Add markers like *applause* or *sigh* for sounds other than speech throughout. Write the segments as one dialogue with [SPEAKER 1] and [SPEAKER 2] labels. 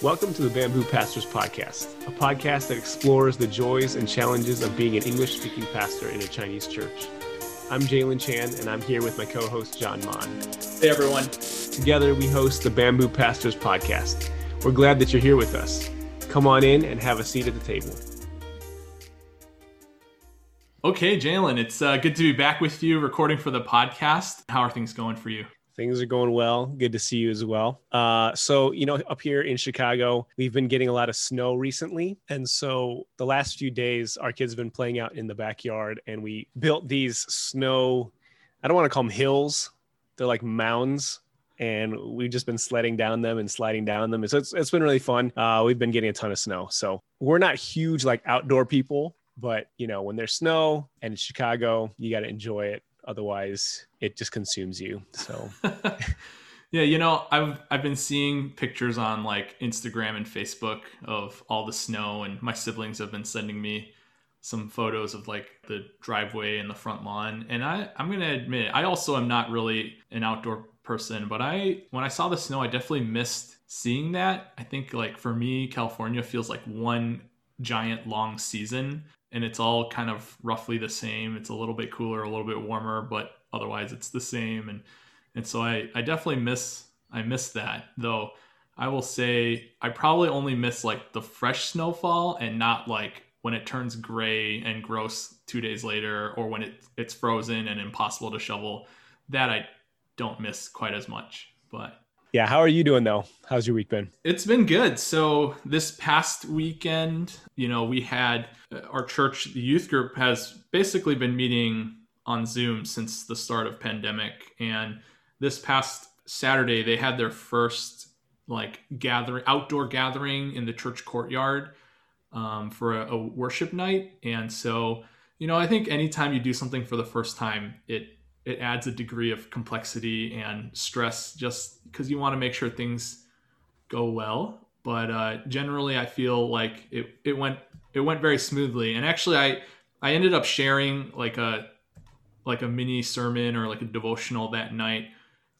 [SPEAKER 1] Welcome to the Bamboo Pastors Podcast, a podcast that explores the joys and challenges of being an English speaking pastor in a Chinese church. I'm Jalen Chan, and I'm here with my co host, John Mon.
[SPEAKER 2] Hey, everyone.
[SPEAKER 1] Together, we host the Bamboo Pastors Podcast. We're glad that you're here with us. Come on in and have a seat at the table.
[SPEAKER 2] Okay, Jalen, it's uh, good to be back with you recording for the podcast. How are things going for you?
[SPEAKER 1] Things are going well. Good to see you as well. Uh, so, you know, up here in Chicago, we've been getting a lot of snow recently. And so the last few days, our kids have been playing out in the backyard and we built these snow, I don't want to call them hills, they're like mounds. And we've just been sledding down them and sliding down them. And So it's, it's been really fun. Uh, we've been getting a ton of snow. So we're not huge like outdoor people, but you know, when there's snow and it's Chicago, you got to enjoy it otherwise it just consumes you so. *laughs*
[SPEAKER 2] Yeah you know i've i've been seeing pictures on like instagram and facebook of all the snow and my siblings have been sending me some photos of like the driveway and the front lawn and i i'm gonna admit i also am not really an outdoor person but i when i saw the snow i definitely missed seeing that. I think like for me california feels like one giant long season and it's all kind of roughly the same. It's a little bit cooler, a little bit warmer, but otherwise it's the same. And and so I I definitely miss I miss that though. I will say I probably only miss like the fresh snowfall and not like when it turns gray and gross two days later or when it it's frozen and impossible to shovel. That I don't miss quite as much, but
[SPEAKER 1] yeah, how are you doing though? How's your week been?
[SPEAKER 2] It's been good. So this past weekend, you know, we had uh, our church the youth group has basically been meeting on Zoom since the start of pandemic and this past Saturday they had their first like gathering outdoor gathering in the church courtyard um, for a, a worship night and so you know I think anytime you do something for the first time it it adds a degree of complexity and stress just because you want to make sure things go well. But uh, generally, I feel like it, it went it went very smoothly. And actually, I I ended up sharing like a like a mini sermon or like a devotional that night.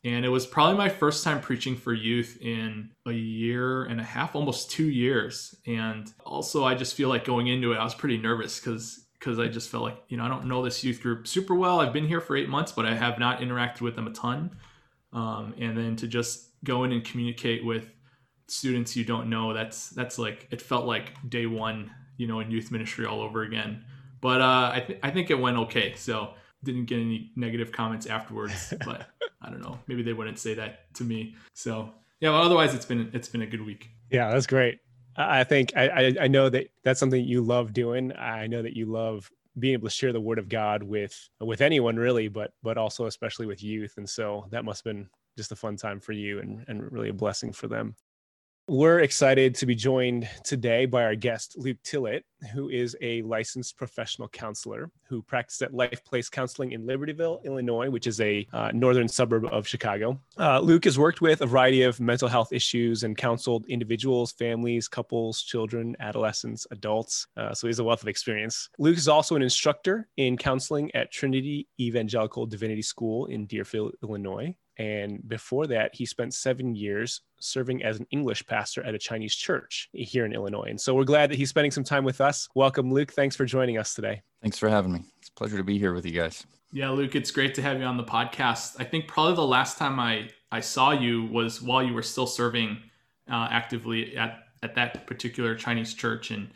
[SPEAKER 2] And it was probably my first time preaching for youth in a year and a half, almost two years. And also, I just feel like going into it, I was pretty nervous because because I just felt like, you know, I don't know this youth group super well. I've been here for eight months, but I have not interacted with them a ton. Um, and then to just go in and communicate with students you don't know, that's that's like it felt like day one, you know, in youth ministry all over again. But uh, I th- I think it went okay. So didn't get any negative comments afterwards, *laughs* but I don't know. Maybe they wouldn't say that to me. So yeah, but otherwise it's been it's been a good week.
[SPEAKER 1] Yeah, that's great. I think I, I know that that's something you love doing. I know that you love being able to share the word of God with with anyone really, but but also especially with youth. And so that must have been just a fun time for you and, and really a blessing for them. We're excited to be joined today by our guest, Luke Tillett, who is a licensed professional counselor who practiced at LifePlace Counseling in Libertyville, Illinois, which is a uh, northern suburb of Chicago. Uh, Luke has worked with a variety of mental health issues and counseled individuals, families, couples, children, adolescents, adults. Uh, so he has a wealth of experience. Luke is also an instructor in counseling at Trinity Evangelical Divinity School in Deerfield, Illinois. And before that, he spent seven years serving as an English pastor at a Chinese church here in Illinois. And so we're glad that he's spending some time with us. Welcome, Luke. Thanks for joining us today.
[SPEAKER 3] Thanks for having me. It's a pleasure to be here with you guys.
[SPEAKER 2] Yeah, Luke, it's great to have you on the podcast. I think probably the last time I, I saw you was while you were still serving uh, actively at, at that particular Chinese church. And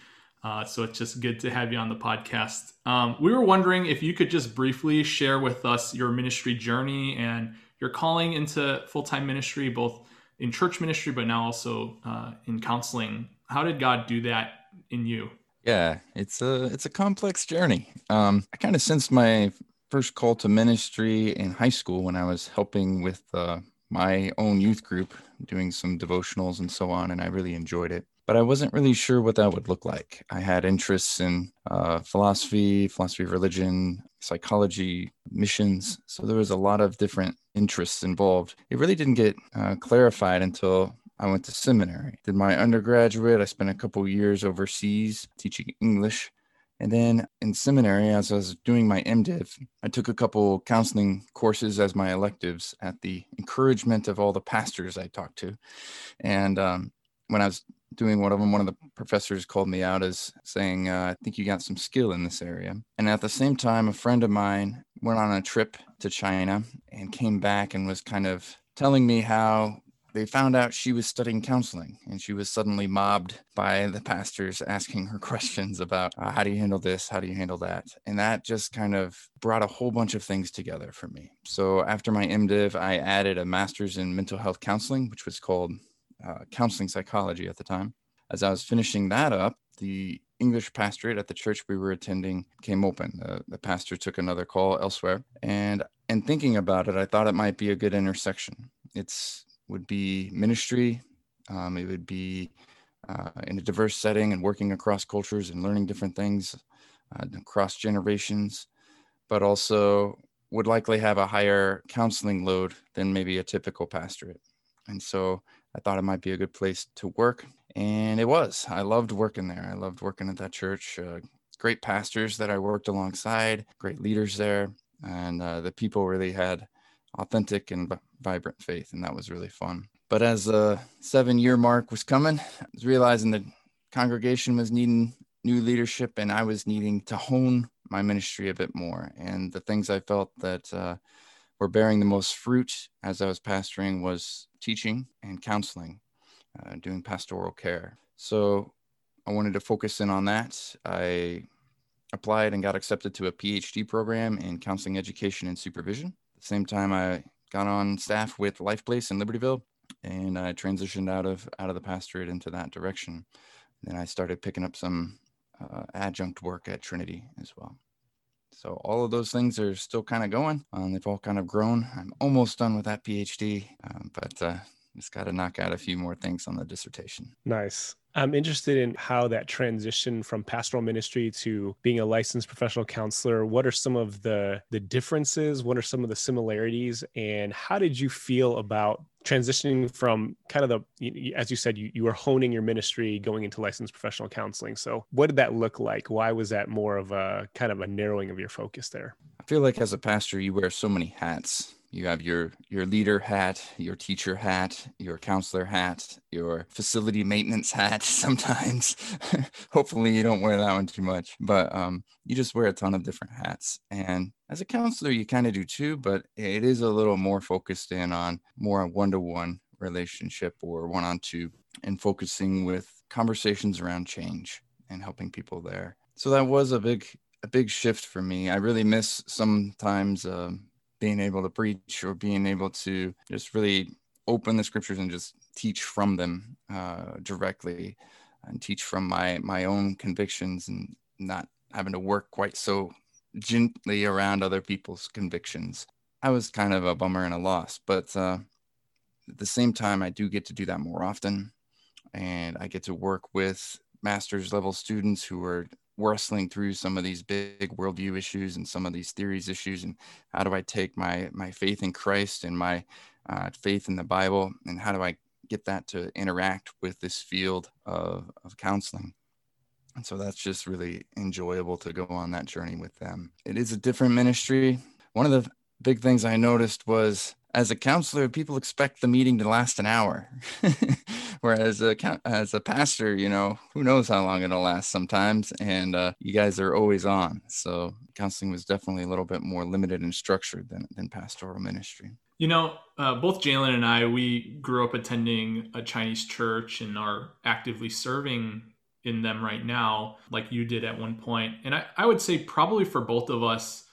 [SPEAKER 2] uh, so it's just good to have you on the podcast. Um, we were wondering if you could just briefly share with us your ministry journey and your calling into full time ministry, both in church ministry, but now also uh, in counseling. How did God do that in you?
[SPEAKER 3] Yeah, it's a it's a complex journey. Um, I kind of sensed my first call to ministry in high school when I was helping with uh, my own youth group, doing some devotionals and so on, and I really enjoyed it. But I wasn't really sure what that would look like. I had interests in uh, philosophy, philosophy of religion, psychology, missions. So there was a lot of different interests involved. It really didn't get uh, clarified until I went to seminary. Did my undergraduate. I spent a couple years overseas teaching English. And then in seminary, as I was doing my MDiv, I took a couple counseling courses as my electives at the encouragement of all the pastors I talked to. And um, when I was doing one of them, one of the professors called me out as saying, uh, I think you got some skill in this area. And at the same time, a friend of mine went on a trip to China and came back and was kind of telling me how they found out she was studying counseling. And she was suddenly mobbed by the pastors asking her *laughs* questions about uh, how do you handle this? How do you handle that? And that just kind of brought a whole bunch of things together for me. So after my mdiv i added a master's in mental health counseling which was called uh, counseling psychology at the time as i was finishing that up the English pastorate at the church we were attending came open. The, the pastor took another call elsewhere, and and thinking about it, I thought it might be a good intersection. It's would be ministry. Um, it would be uh, in a diverse setting and working across cultures and learning different things uh, across generations, but also would likely have a higher counseling load than maybe a typical pastorate. And so I thought it might be a good place to work. And it was. I loved working there. I loved working at that church. Uh, great pastors that I worked alongside, great leaders there. And uh, the people really had authentic and vibrant faith, and that was really fun. But as the seven year mark was coming, I was realizing the congregation was needing new leadership, and I was needing to hone my ministry a bit more. And the things I felt that uh, were bearing the most fruit as I was pastoring was teaching and counseling, uh, doing pastoral care. So I wanted to focus in on that. I applied and got accepted to a PhD program in counseling education and supervision At the same time, I got on staff with LifePlace in Libertyville, and I transitioned out of out of the pastorate into that direction. Then I started picking up some uh, adjunct work at Trinity as well. So all of those things are still kind of going. Um, they've all kind of grown. I'm almost done with that PhD, um, but uh, just got to knock out a few more things on the dissertation.
[SPEAKER 1] Nice. I'm interested in how that transition from pastoral ministry to being a licensed professional counselor. What are some of the the differences? What are some of the similarities? And how did you feel about transitioning from kind of the as you said you, you were honing your ministry going into licensed professional counseling so what did that look like why was that more of a kind of a narrowing of your focus there
[SPEAKER 3] i feel like as a pastor you wear so many hats you have your your leader hat your teacher hat your counselor hat your facility maintenance hat *laughs* sometimes. *laughs* Hopefully you don't wear that one too much but um, you just wear a ton of different hats. And as a counselor you kind of do too but it is a little more focused in on more a one-to-one relationship or one-on-two and focusing with conversations around change and helping people there. So that was a big a big shift for me. I really miss sometimes um, being able to preach or being able to just really open the scriptures and just teach from them uh, directly and teach from my my own convictions and not having to work quite so gently around other people's convictions. I was kind of a bummer and a loss but uh, at the same time i do get to do that more often. And i get to work with master's level students who are wrestling through some of these big worldview issues and some of these theories issues and how do i take my my faith in christ and my uh, faith in the bible and how do i get that to interact with this field of, of counseling? And so that's just really enjoyable to go on that journey with them. It is a different ministry. One of the big things i noticed was as a counselor, people expect the meeting to last an hour. *laughs* Whereas a, as a pastor, you know, who knows how long it'll last sometimes. And uh, you guys are always on. So counseling was definitely a little bit more limited and structured than, than pastoral ministry.
[SPEAKER 2] You know, uh, both Jalen and I, we grew up attending a Chinese church and are actively serving in them right now, like you did at one point. And I, I would say, probably for both of us,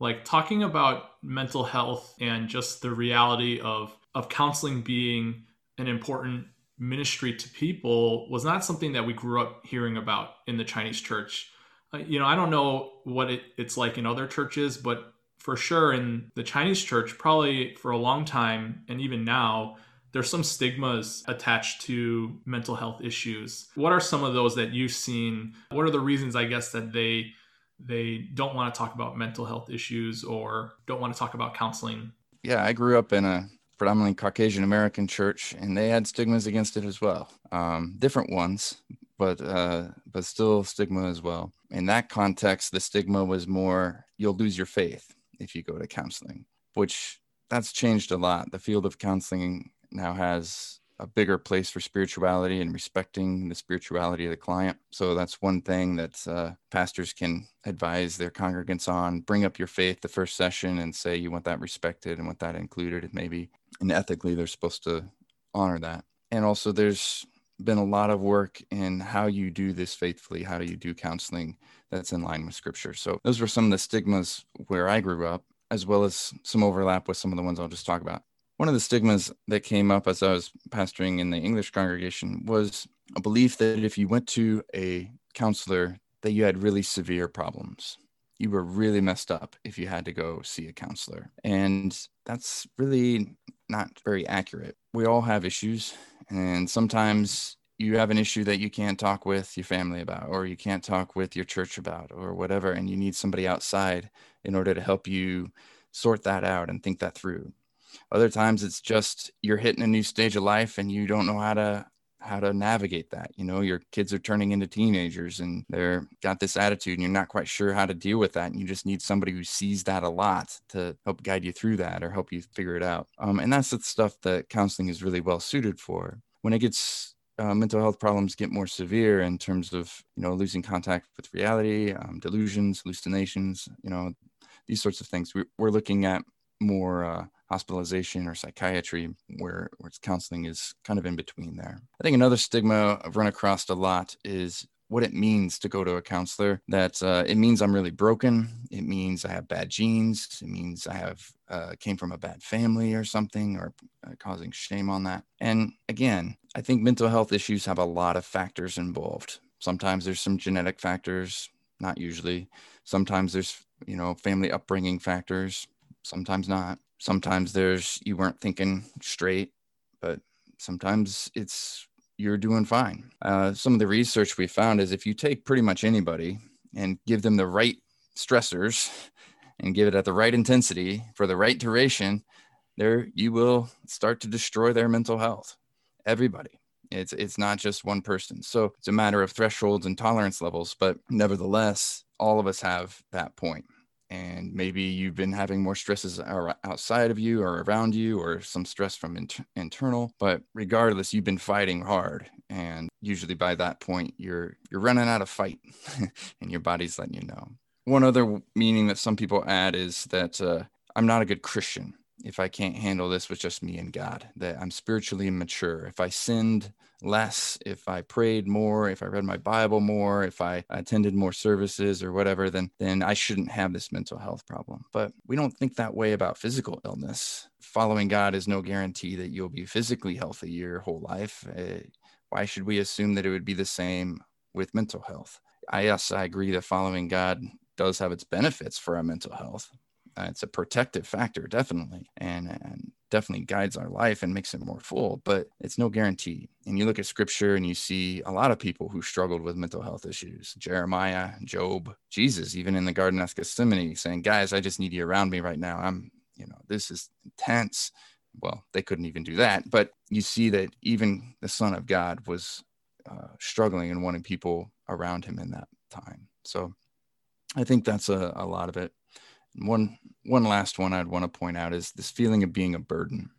[SPEAKER 2] like talking about mental health and just the reality of of counseling being an important ministry to people was not something that we grew up hearing about in the Chinese church. Uh, you know, I don't know what it, it's like in other churches, but for sure in the Chinese church, probably for a long time, and even now, there's some stigmas attached to mental health issues. What are some of those that you've seen? What are the reasons, I guess, that they they don't want to talk about mental health issues or don't want to talk about counseling?
[SPEAKER 3] Yeah, I grew up in a predominantly Caucasian American church, and they had stigmas against it as well. Um, different ones, but uh, but still stigma as well. In that context, the stigma was more you'll lose your faith if you go to counseling, which that's changed a lot. The field of counseling now has a bigger place for spirituality and respecting the spirituality of the client. So that's one thing that uh, pastors can advise their congregants on. Bring up your faith the first session and say you want that respected and want that included. And maybe and ethically they're supposed to honor that. And also there's been a lot of work in how you do this faithfully. How do you do counseling that's in line with scripture? So those were some of the stigmas where I grew up, as well as some overlap with some of the ones I'll just talk about. One of the stigmas that came up as I was pastoring in the English congregation was a belief that if you went to a counselor, that you had really severe problems. You were really messed up if you had to go see a counselor. And that's really not very accurate. We all have issues, and sometimes you have an issue that you can't talk with your family about, or you can't talk with your church about, or whatever, and you need somebody outside in order to help you sort that out and think that through. Other times it's just you're hitting a new stage of life and you don't know how to how to navigate that. You know, your kids are turning into teenagers and they're got this attitude and you're not quite sure how to deal with that. And you just need somebody who sees that a lot to help guide you through that or help you figure it out. Um, and that's the stuff that counseling is really well suited for. When it gets uh, mental health problems get more severe in terms of you know losing contact with reality, um, delusions, hallucinations, you know these sorts of things. We're, we're looking at more uh, hospitalization or psychiatry, where, where counseling is kind of in between there. I think another stigma I've run across a lot is what it means to go to a counselor. That uh, it means i'm really broken. It means i have bad genes. It means i have uh, came from a bad family or something or uh, causing shame on that. And again i think mental health issues have a lot of factors involved. Sometimes there's some genetic factors not usually. Sometimes there's you know family upbringing factors. Sometimes not sometimes there's you weren't thinking straight but sometimes it's you're doing fine. Uh, some of the research we found is if you take pretty much anybody and give them the right stressors and give it at the right intensity for the right duration there you will start to destroy their mental health. Everybody. It's it's not just one person. So it's a matter of thresholds and tolerance levels but nevertheless all of us have that point and maybe you've been having more stresses outside of you or around you or some stress from inter- internal but regardless you've been fighting hard and usually by that point you're you're running out of fight *laughs* and your body's letting you know. One other meaning that some people add is that uh, i'm not a good christian if I can't handle this with just me and God, that I'm spiritually immature. If I sinned less, if I prayed more, if I read my Bible more, if I attended more services or whatever, then then I shouldn't have this mental health problem. But we don't think that way about physical illness. Following God is no guarantee that you'll be physically healthy your whole life. Uh, why should we assume that it would be the same with mental health? I yes, I agree that following God does have its benefits for our mental health uh, it's a protective factor definitely and, and definitely guides our life and makes it more full but it's no guarantee. And you look at scripture and you see a lot of people who struggled with mental health issues jeremiah job jesus even in the garden of gethsemane saying guys i just need you around me right now. I'm you know this is intense. Well they couldn't even do that but you see that even the son of god was uh, struggling and wanting people around him in that time. So i think that's a, a lot of it one one last one I'd want to point out is this feeling of being a burden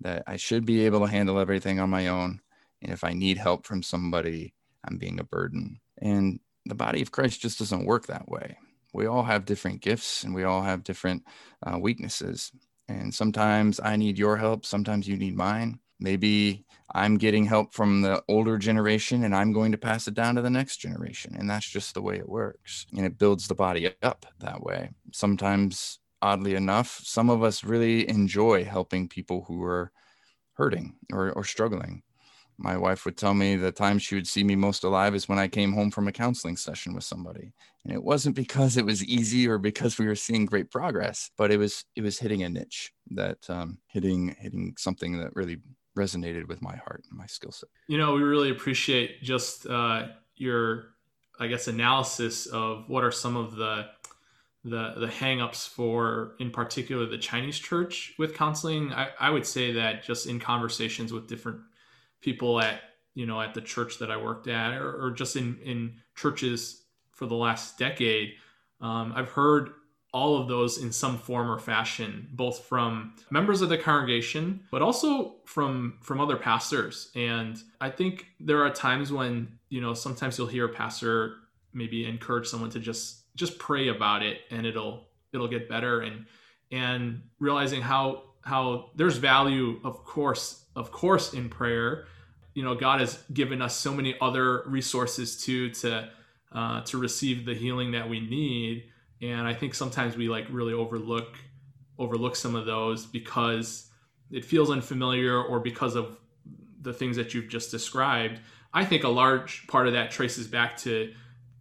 [SPEAKER 3] that I should be able to handle everything on my own and if I need help from somebody I'm being a burden. And the body of Christ just doesn't work that way. We all have different gifts and we all have different uh, weaknesses. And sometimes I need your help sometimes you need mine maybe I'm getting help from the older generation and I'm going to pass it down to the next generation. And that's just the way it works. And it builds the body up that way. Sometimes, oddly enough, some of us really enjoy helping people who are hurting or, or struggling. my wife would tell me the time she would see me most alive is when I came home from a counseling session with somebody. And it wasn't because it was easy or because we were seeing great progress, but it was it was hitting a niche that um, hitting hitting something that really resonated with my heart and my skill set.
[SPEAKER 2] You know, we really appreciate just uh, your, I guess, analysis of what are some of the the the hangups for, in particular, the Chinese church with counseling. I, I would say that just in conversations with different people at you know at the church that I worked at, or, or just in in churches for the last decade, um, I've heard all of those in some form or fashion both from members of the congregation but also from from other pastors. And i think there are times when you know sometimes you'll hear a pastor maybe encourage someone to just just pray about it and it'll it'll get better. And and realizing how how there's value of course of course in prayer. You know god has given us so many other resources too to uh, to receive the healing that we need and i think sometimes we like really overlook overlook some of those because it feels unfamiliar or because of the things that you've just described. I think a large part of that traces back to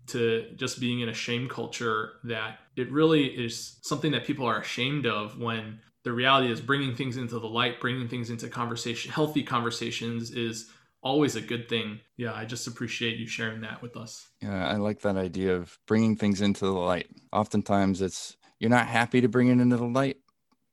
[SPEAKER 2] to just being in a shame culture that it really is something that people are ashamed of when the reality is bringing things into the light bringing things into conversation healthy conversations is always a good thing. Yeah, I just appreciate you sharing that with us.
[SPEAKER 3] Yeah, I like that idea of bringing things into the light. Oftentimes it's you're not happy to bring it into the light,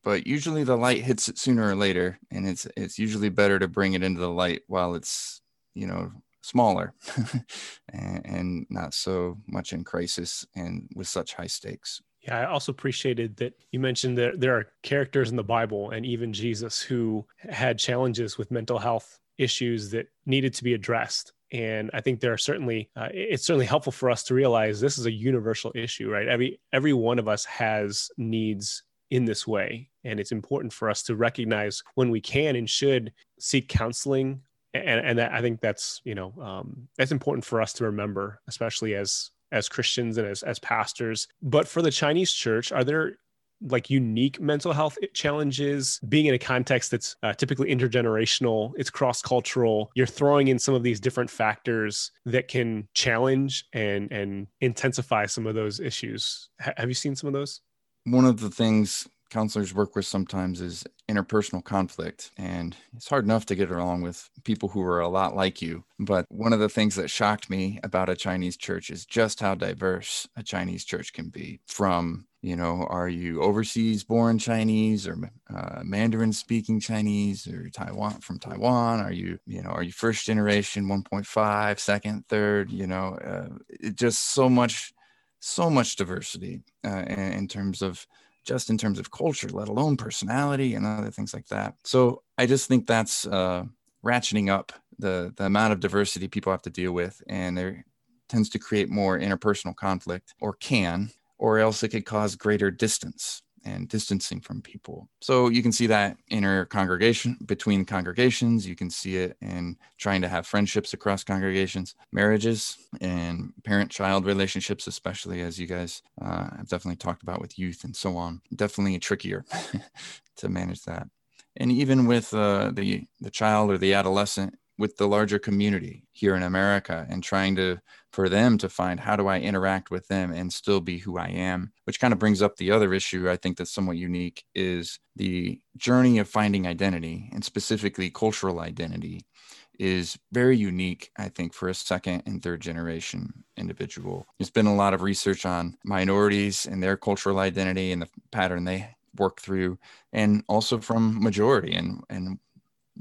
[SPEAKER 3] but usually the light hits it sooner or later and it's it's usually better to bring it into the light while it's, you know, smaller *laughs* and, and not so much in crisis and with such high stakes.
[SPEAKER 1] Yeah, I also appreciated that you mentioned that there are characters in the Bible and even Jesus who had challenges with mental health issues that needed to be addressed. And i think there are certainly uh, it's certainly helpful for us to realize this is a universal issue right? Every every one of us has needs in this way. And it's important for us to recognize when we can and should seek counseling. And and that, i think that's you know um, that's important for us to remember especially as as christians and as as pastors. But for the chinese church are there like unique mental health challenges. Being in a context that's uh, typically intergenerational it's cross-cultural you're throwing in some of these different factors that can challenge and and intensify some of those issues. H- have you seen some of those?
[SPEAKER 3] One of the things counselors work with sometimes is interpersonal conflict. And it's hard enough to get along with people who are a lot like you. But one of the things that shocked me about a Chinese church is just how diverse a Chinese church can be from you know are you overseas born chinese or uh, mandarin speaking chinese or taiwan from taiwan are you you know are you first generation 1.5 second third you know uh, it just so much so much diversity uh, in, in terms of just in terms of culture, let alone personality and other things like that. So I just think that's uh, ratcheting up the the amount of diversity people have to deal with, and there tends to create more interpersonal conflict, or can, or else it could cause greater distance and distancing from people. So you can see that inner congregation between congregations. You can see it in trying to have friendships across congregations, marriages, and parent child relationships, especially as you guys uh, have definitely talked about with youth and so on. Definitely trickier *laughs* to manage that. And even with uh, the the child or the adolescent with the larger community here in America and trying to for them to find how do I interact with them and still be who I am, which kind of brings up the other issue I think that's somewhat unique is the journey of finding identity and specifically cultural identity is very unique, I think, for a second and third generation individual. There's been a lot of research on minorities and their cultural identity and the pattern they work through, and also from majority and and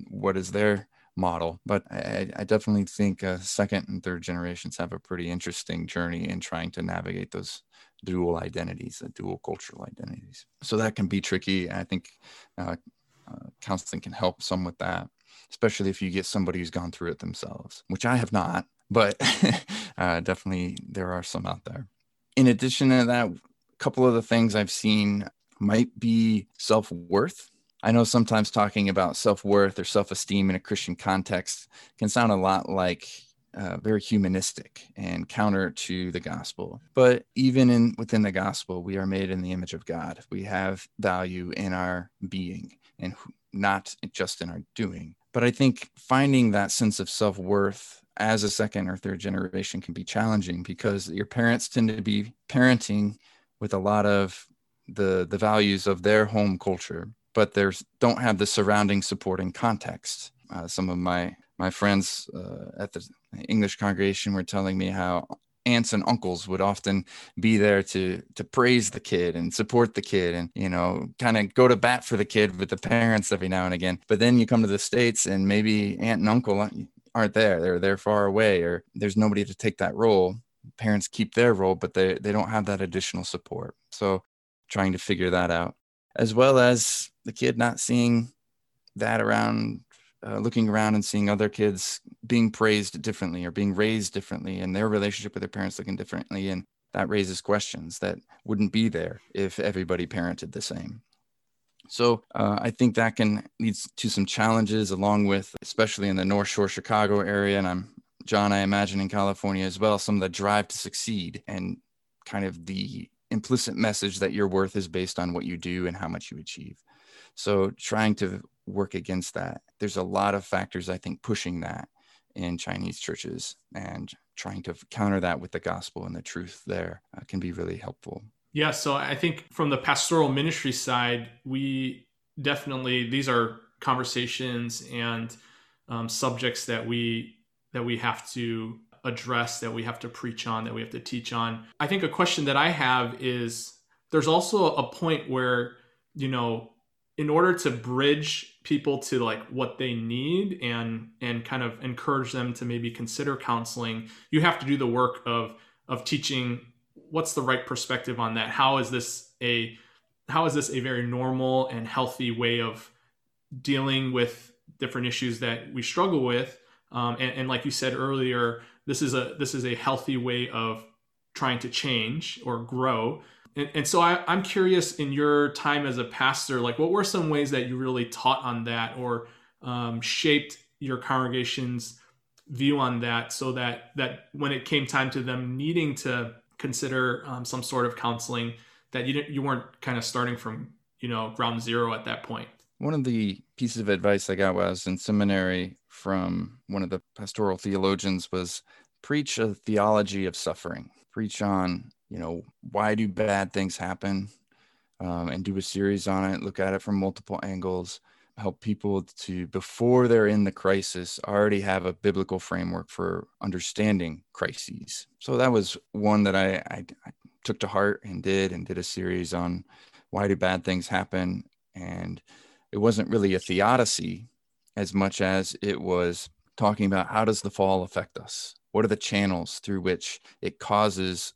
[SPEAKER 3] what is their model. But I, I definitely think uh, second and third generations have a pretty interesting journey in trying to navigate those dual identities, the dual cultural identities. So that can be tricky. I think uh, uh, counseling can help some with that, especially if you get somebody who's gone through it themselves, which I have not, but *laughs* uh, definitely there are some out there. In addition to that, a couple of the things I've seen might be self worth I know sometimes talking about self worth or self esteem in a Christian context can sound a lot like uh, very humanistic and counter to the gospel. But even in within the gospel, we are made in the image of God. We have value in our being and not just in our doing. But I think finding that sense of self worth as a second or third generation can be challenging because your parents tend to be parenting with a lot of the the values of their home culture but they don't have the surrounding supporting context. Uh, some of my my friends uh, at the english congregation were telling me how aunts and uncles would often be there to to praise the kid and support the kid and you know kind of go to bat for the kid with the parents every now and again. But then you come to the states and maybe aunt and uncle aren't there. They're they're far away or there's nobody to take that role. Parents keep their role but they they don't have that additional support. So trying to figure that out as well as the kid not seeing that around uh, looking around and seeing other kids being praised differently or being raised differently and their relationship with their parents looking differently. And that raises questions that wouldn't be there if everybody parented the same. So uh, i think that can lead to some challenges along with especially in the north shore chicago area and i'm john i imagine in california as well some of the drive to succeed and kind of the implicit message that your worth is based on what you do and how much you achieve so trying to work against that. There's a lot of factors, I think, pushing that in Chinese churches and trying to counter that with the gospel and the truth there uh, can be really helpful.
[SPEAKER 2] Yeah, so I think from the pastoral ministry side, we definitely these are conversations and um, subjects that we that we have to address, that we have to preach on, that we have to teach on. I think a question that I have is there's also a point where you know in order to bridge people to like what they need and and kind of encourage them to maybe consider counseling you have to do the work of of teaching what's the right perspective on that how is this a how is this a very normal and healthy way of dealing with different issues that we struggle with um, and, and like you said earlier this is a this is a healthy way of trying to change or grow. And, and so I, I'm curious in your time as a pastor, like what were some ways that you really taught on that or um, shaped your congregation's view on that so that that when it came time to them needing to consider um, some sort of counseling that you didn't you weren't kind of starting from you know ground zero at that point
[SPEAKER 3] one of the pieces of advice i got while i was in seminary from one of the pastoral theologians was preach a theology of suffering preach on you know, why do bad things happen? Um, and do a series on it, look at it from multiple angles, help people to, before they're in the crisis, already have a biblical framework for understanding crises. So that was one that I, I, I took to heart and did, and did a series on why do bad things happen. And it wasn't really a theodicy as much as it was talking about how does the fall affect us? What are the channels through which it causes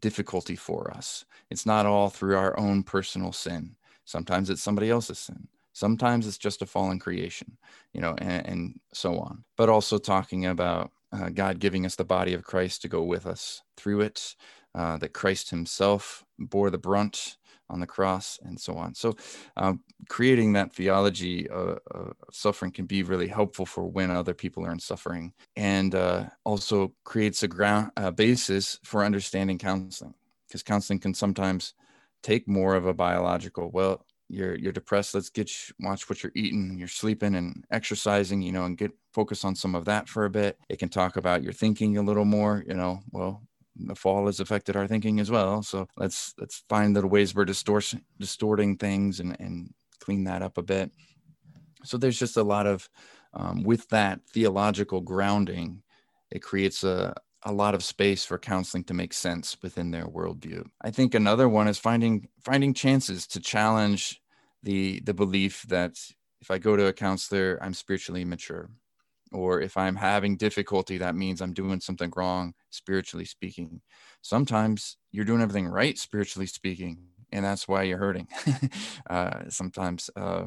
[SPEAKER 3] difficulty for us. It's not all through our own personal sin. Sometimes it's somebody else's sin. Sometimes it's just a fallen creation, you know, and, and so on. But also talking about uh, God giving us the body of Christ to go with us through it, uh, that Christ Himself bore the brunt on the cross and so on. So, um, creating that theology uh, of suffering can be really helpful for when other people are in suffering, and uh, also creates a ground a basis for understanding counseling, because counseling can sometimes take more of a biological. Well, you're you're depressed. Let's get you, watch what you're eating, you're sleeping, and exercising. You know, and get focus on some of that for a bit. It can talk about your thinking a little more. You know, well, the fall has affected our thinking as well. So let's let's find little ways we're distortion distorting things and and clean that up a bit. So there's just a lot of um, with that theological grounding, it creates a a lot of space for counseling to make sense within their worldview. I think another one is finding finding chances to challenge the the belief that if I go to a counselor, I'm spiritually mature or if I'm having difficulty, that means I'm doing something wrong, spiritually speaking. Sometimes you're doing everything right, spiritually speaking, and that's why you're hurting. *laughs* uh, sometimes uh,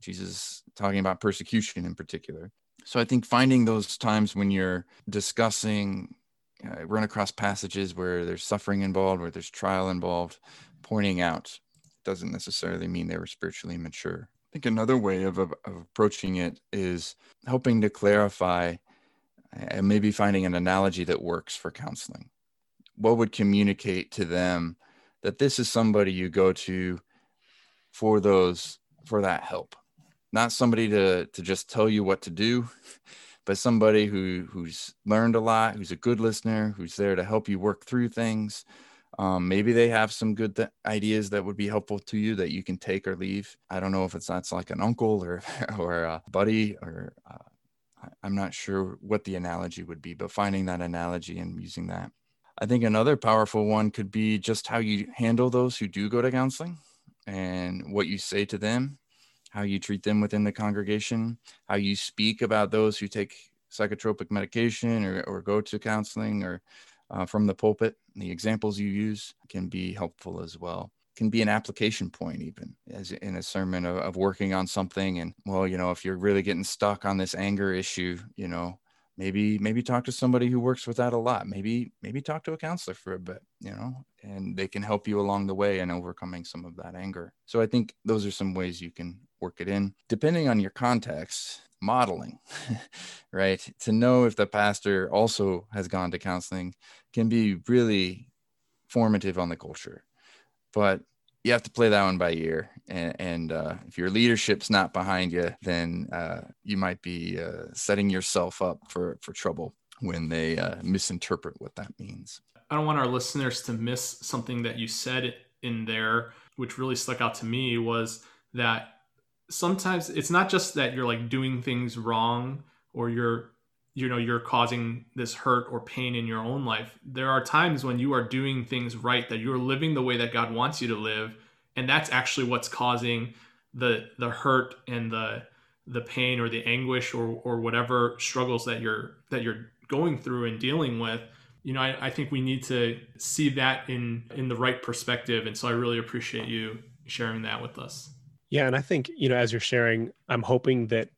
[SPEAKER 3] Jesus talking about persecution in particular. So I think finding those times when you're discussing, uh, run across passages where there's suffering involved, where there's trial involved, pointing out doesn't necessarily mean they were spiritually mature. I think another way of, of, of approaching it is helping to clarify and maybe finding an analogy that works for counseling. What would communicate to them that this is somebody you go to for those for that help not somebody to to just tell you what to do, *laughs* but somebody who who's learned a lot, who's a good listener, who's there to help you work through things. Um, maybe they have some good th- ideas that would be helpful to you that you can take or leave. I don't know if it's that's like an uncle or *laughs* or a buddy or uh, I'm not sure what the analogy would be, but finding that analogy and using that. I think another powerful one could be just how you handle those who do go to counseling and what you say to them, how you treat them within the congregation, how you speak about those who take psychotropic medication or, or go to counseling or uh, from the pulpit. The examples you use can be helpful as well can be an application point even as in a sermon of, of working on something and well you know if you're really getting stuck on this anger issue you know maybe maybe talk to somebody who works with that a lot. Maybe maybe talk to a counselor for a bit you know and they can help you along the way in overcoming some of that anger. So i think those are some ways you can work it in. Depending on your context modeling *laughs* right? To know if the pastor also has gone to counseling can be really formative on the culture. But you have to play that one by ear. And, and uh, if your leadership's not behind you, then uh, you might be uh, setting yourself up for, for trouble when they uh, misinterpret what that means.
[SPEAKER 2] I don't want our listeners to miss something that you said in there, which really stuck out to me was that sometimes it's not just that you're like doing things wrong or you're you know you're causing this hurt or pain in your own life there are times when you are doing things right that you're living the way that god wants you to live and that's actually what's causing the the hurt and the the pain or the anguish or or whatever struggles that you're that you're going through and dealing with. You know I, I think we need to see that in in the right perspective and so i really appreciate you sharing that with us.
[SPEAKER 1] Yeah and i think you know as you're sharing i'm hoping that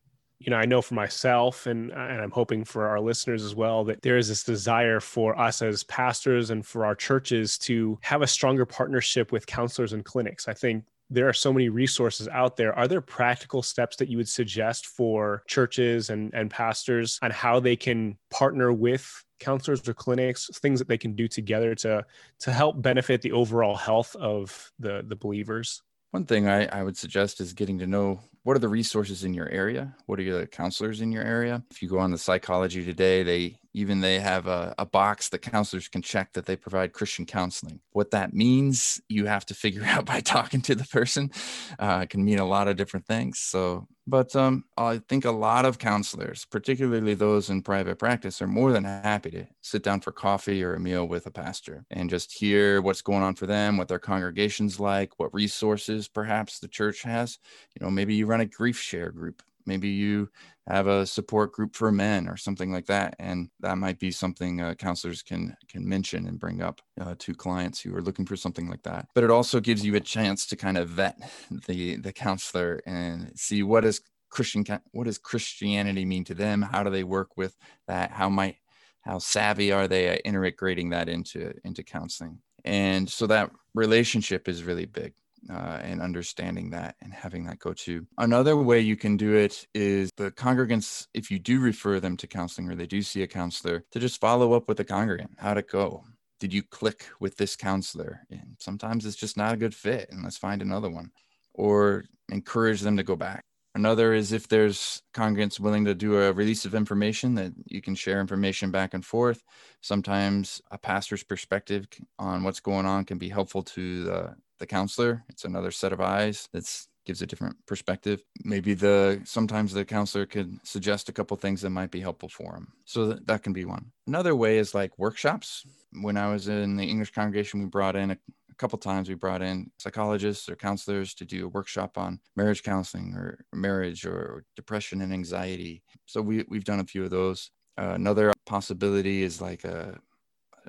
[SPEAKER 1] you know, I know for myself and and I'm hoping for our listeners as well that there is this desire for us as pastors and for our churches to have a stronger partnership with counselors and clinics. I think there are so many resources out there. Are there practical steps that you would suggest for churches and, and pastors on how they can partner with counselors or clinics, things that they can do together to to help benefit the overall health of the the believers?
[SPEAKER 3] One thing I, I would suggest is getting to know what are the resources in your area? What are the counselors in your area? If you go on the psychology today, they even they have a, a box that counselors can check that they provide Christian counseling. What that means, you have to *laughs* figure out by talking to the person. Uh, it can mean a lot of different things. So, but um, I think a lot of counselors, particularly those in private practice, are more than happy to sit down for coffee or a meal with a pastor and just hear what's going on for them, what their congregation's like, what resources perhaps the church has. You know, maybe you run a grief share group maybe you have a support group for men or something like that and that might be something uh, counselors can can mention and bring up uh, to clients who are looking for something like that. But it also gives you a chance to kind of vet the the counselor and see what is christian what does christianity mean to them? How do they work with that? How might how savvy are they at integrating that into into counseling? And so that relationship is really big uh, and understanding that and having that go to. Another way you can do it is the congregants, if you do refer them to counseling or they do see a counselor, to just follow up with the congregant. How'd it go? Did you click with this counselor? And sometimes it's just not a good fit, and let's find another one. Or encourage them to go back. Another is if there's congregants willing to do a release of information that you can share information back and forth. Sometimes a pastor's perspective on what's going on can be helpful to the the counselor. It's another set of eyes that gives a different perspective. Maybe the sometimes the counselor could suggest a couple things that might be helpful for them. So that, that can be one. Another way is like workshops. When I was in the English congregation, we brought in a, a couple times we brought in psychologists or counselors to do a workshop on marriage counseling or marriage or depression and anxiety. So we we've done a few of those. Uh, another possibility is like a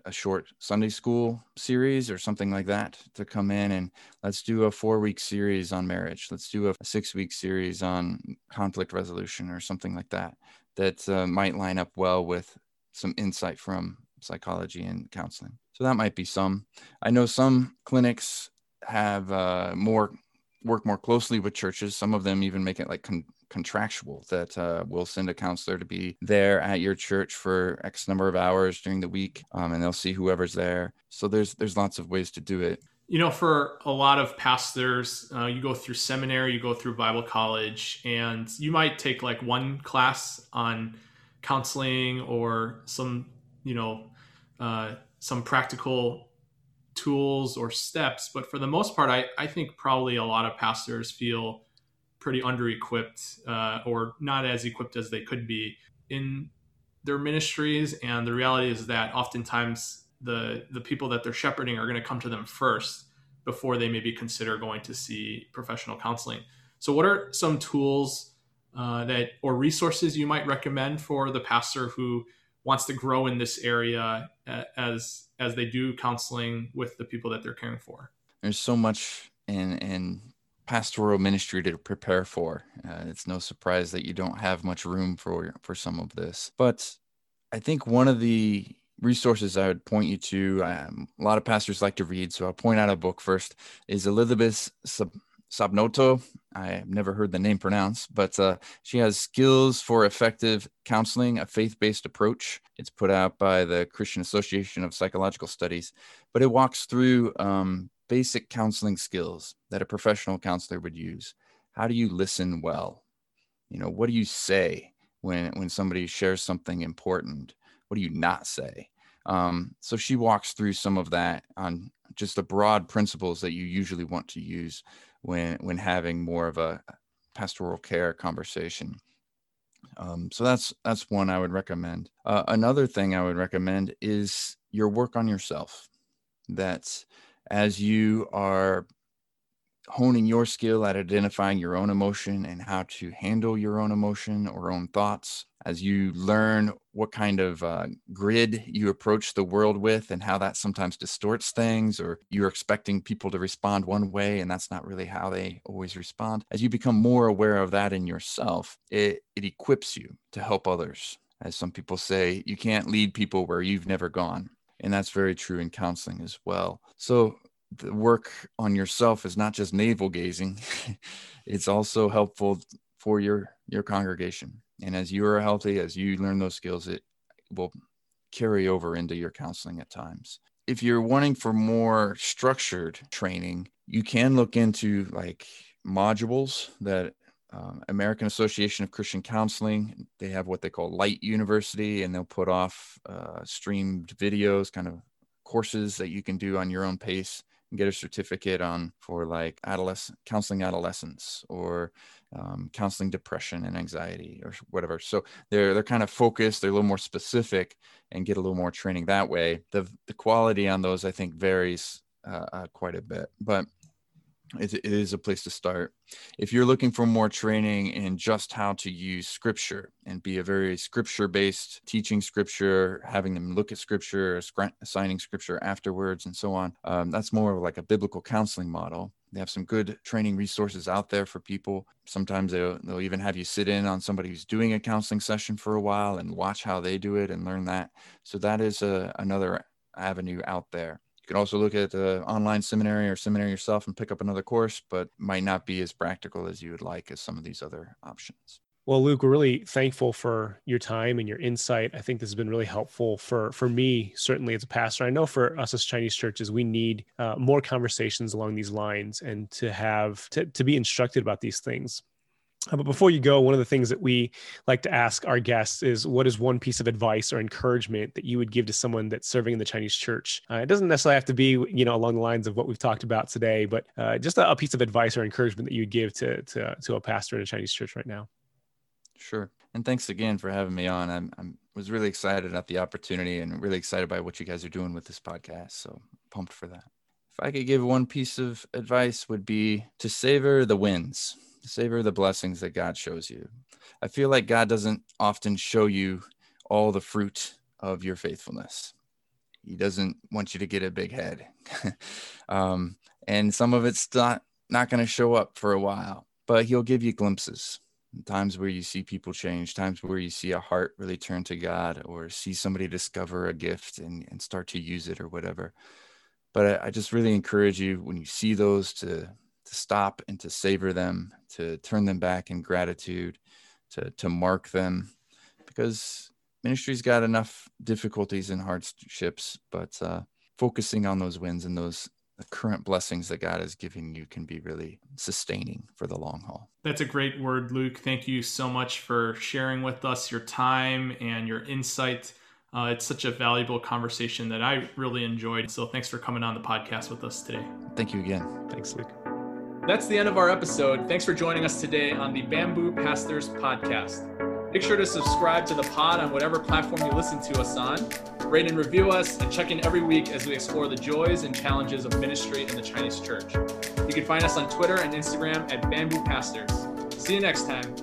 [SPEAKER 3] a short Sunday school series or something like that to come in and let's do a four week series on marriage. Let's do a six week series on conflict resolution or something like that that uh, might line up well with some insight from psychology and counseling. So that might be some. I know some clinics have uh, more work more closely with churches. Some of them even make it like con- contractual that uh, we'll send a counselor to be there at your church for X number of hours during the week, um, and they'll see whoever's there. So there's there's lots of ways to do it.
[SPEAKER 2] you know, for a lot of pastors, uh, you go through seminary, you go through Bible college, and you might take like one class on counseling or some, you know, uh, some practical tools or steps. But for the most part, I, I think probably a lot of pastors feel pretty under equipped uh, or not as equipped as they could be in their ministries. And the reality is that oftentimes the, the people that they're shepherding are going to come to them first before they maybe consider going to see professional counseling. So, what are some tools uh, that or resources you might recommend for the pastor who wants to grow in this area as as they do counseling with the people that they're caring for.
[SPEAKER 3] There's so much in in pastoral ministry to prepare for. Uh, it's no surprise that you don't have much room for for some of this. But I think one of the resources I would point you to, um, a lot of pastors like to read, so I'll point out a book first. Is Elizabeth Sub- Sabnoto. I've never heard the name pronounced, but uh, she has Skills for Effective Counseling, a faith based approach. It's put out by the Christian Association of Psychological Studies, but it walks through um, basic counseling skills that a professional counselor would use. How do you listen well? You know, what do you say when, when somebody shares something important? What do you not say? Um, so she walks through some of that on just the broad principles that you usually want to use when when having more of a pastoral care conversation. Um, so that's that's one I would recommend. Uh, another thing I would recommend is your work on yourself. That as you are honing your skill at identifying your own emotion and how to handle your own emotion or own thoughts as you learn what kind of uh, grid you approach the world with and how that sometimes distorts things or you're expecting people to respond one way and that's not really how they always respond as you become more aware of that in yourself it, it equips you to help others. As some people say you can't lead people where you've never gone and that's very true in counseling as well. So the work on yourself is not just navel gazing *laughs* it's also helpful for your your congregation and as you are healthy as you learn those skills it will carry over into your counseling at times if you're wanting for more structured training you can look into like modules that um, American Association of Christian Counseling. They have what they call Light University, and they'll put off uh, streamed videos, kind of courses that you can do on your own pace get a certificate on for like adolescent counseling adolescents or um, counseling depression and anxiety or whatever. So they're they're kind of focused. They're a little more specific and get a little more training that way. The the quality on those I think varies uh, uh, quite a bit, but it, is a place to start. If you're looking for more training in just how to use scripture and be a very scripture based teaching scripture, having them look at scripture, assigning scripture afterwards, and so on, um, that's more of like a biblical counseling model. They have some good training resources out there for people. Sometimes they'll, they'll even have you sit in on somebody who's doing a counseling session for a while and watch how they do it and learn that. So that is a, another avenue out there. You can also look at the online seminary or seminary yourself and pick up another course, but might not be as practical as you would like as some of these other options.
[SPEAKER 1] Well, Luke, we're really thankful for your time and your insight. I think this has been really helpful for for me, certainly as a pastor. I know for us as Chinese churches, we need uh, more conversations along these lines and to have to, to be instructed about these things. Uh, but before you go, one of the things that we like to ask our guests is what is one piece of advice or encouragement that you would give to someone that's serving in the Chinese church? Uh, it doesn't necessarily have to be, you know, along the lines of what we've talked about today, but uh, just a, a, piece of advice or encouragement that you'd give to, to, to a pastor in a Chinese church right now.
[SPEAKER 3] Sure. And thanks again for having me on. I'm, I'm was really excited at the opportunity and really excited by what you guys are doing with this podcast. So pumped for that. If I could give one piece of advice would be to savor the wins savor the blessings that God shows you. I feel like God doesn't often show you all the fruit of your faithfulness. He doesn't want you to get a big head. *laughs* um, and some of it's not, not going to show up for a while, but he'll give you glimpses. Times where you see people change, times where you see a heart really turn to God, or see somebody discover a gift and, and start to use it or whatever. But I, I just really encourage you when you see those to to stop and to savor them, to turn them back in gratitude, to, to mark them, because ministry's got enough difficulties and hardships, but uh, focusing on those wins and those the current blessings that God is giving you can be really sustaining for the long haul.
[SPEAKER 2] That's a great word, Luke. Thank you so much for sharing with us your time and your insight. Uh, it's such a valuable conversation that I really enjoyed. So thanks for coming on the podcast with us today.
[SPEAKER 3] Thank you again.
[SPEAKER 1] Thanks, Luke.
[SPEAKER 2] That's the end of our episode. Thanks for joining us today on the Bamboo Pastors Podcast. Make sure to subscribe to the pod on whatever platform you listen to us on. Rate and review us, and check in every week as we explore the joys and challenges of ministry in the Chinese church. You can find us on Twitter and Instagram at Bamboo Pastors. See you next time.